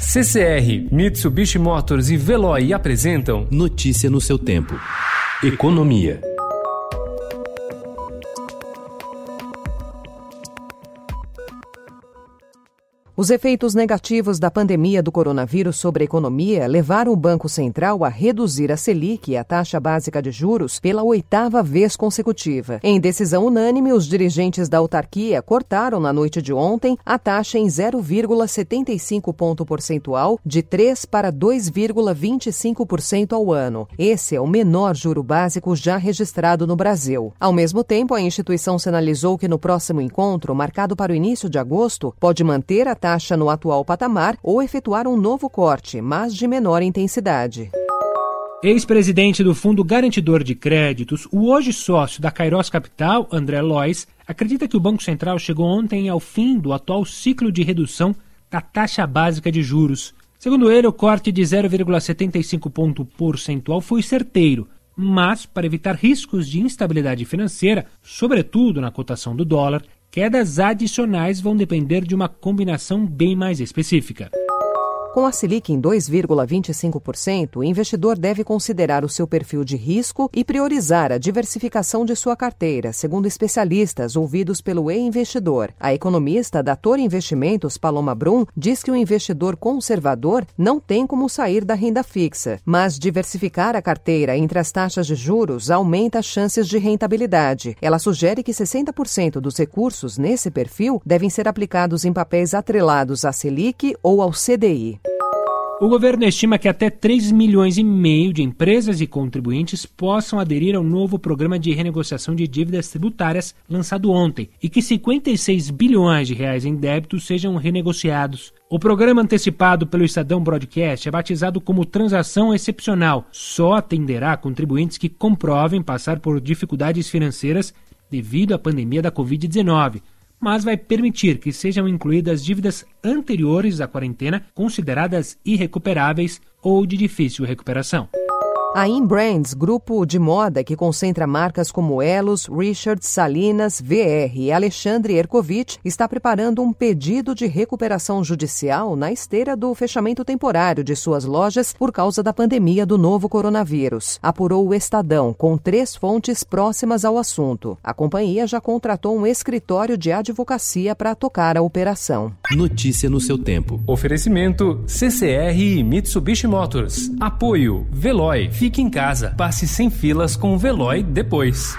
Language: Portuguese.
CCR, Mitsubishi Motors e Veloy apresentam Notícia no seu tempo. Economia. Os efeitos negativos da pandemia do coronavírus sobre a economia levaram o Banco Central a reduzir a Selic, a taxa básica de juros, pela oitava vez consecutiva. Em decisão unânime, os dirigentes da autarquia cortaram na noite de ontem a taxa em 0,75 ponto percentual de 3 para 2,25% ao ano. Esse é o menor juro básico já registrado no Brasil. Ao mesmo tempo, a instituição sinalizou que no próximo encontro, marcado para o início de agosto, pode manter a taxa taxa no atual patamar ou efetuar um novo corte, mas de menor intensidade. Ex-presidente do Fundo Garantidor de Créditos, o hoje sócio da Kairos Capital, André Lois, acredita que o Banco Central chegou ontem ao fim do atual ciclo de redução da taxa básica de juros. Segundo ele, o corte de 0,75 ponto percentual foi certeiro, mas para evitar riscos de instabilidade financeira, sobretudo na cotação do dólar, Quedas adicionais vão depender de uma combinação bem mais específica. Com a Selic em 2,25%, o investidor deve considerar o seu perfil de risco e priorizar a diversificação de sua carteira, segundo especialistas ouvidos pelo e-investidor. A economista da Toro Investimentos, Paloma Brum, diz que o investidor conservador não tem como sair da renda fixa, mas diversificar a carteira entre as taxas de juros aumenta as chances de rentabilidade. Ela sugere que 60% dos recursos nesse perfil devem ser aplicados em papéis atrelados à Selic ou ao CDI. O governo estima que até 3 milhões e meio de empresas e contribuintes possam aderir ao novo programa de renegociação de dívidas tributárias lançado ontem e que 56 bilhões de reais em débitos sejam renegociados. O programa antecipado pelo Estadão Broadcast é batizado como transação excepcional. Só atenderá contribuintes que comprovem passar por dificuldades financeiras devido à pandemia da Covid-19 mas vai permitir que sejam incluídas dívidas anteriores à quarentena consideradas irrecuperáveis ou de difícil recuperação. A Inbrands, grupo de moda que concentra marcas como Elos, Richard, Salinas, VR e Alexandre Erkovitch, está preparando um pedido de recuperação judicial na esteira do fechamento temporário de suas lojas por causa da pandemia do novo coronavírus. Apurou o Estadão, com três fontes próximas ao assunto. A companhia já contratou um escritório de advocacia para tocar a operação. Notícia no seu tempo. Oferecimento CCR e Mitsubishi Motors. Apoio Veloy. Fique em casa. Passe sem filas com o Veloy depois.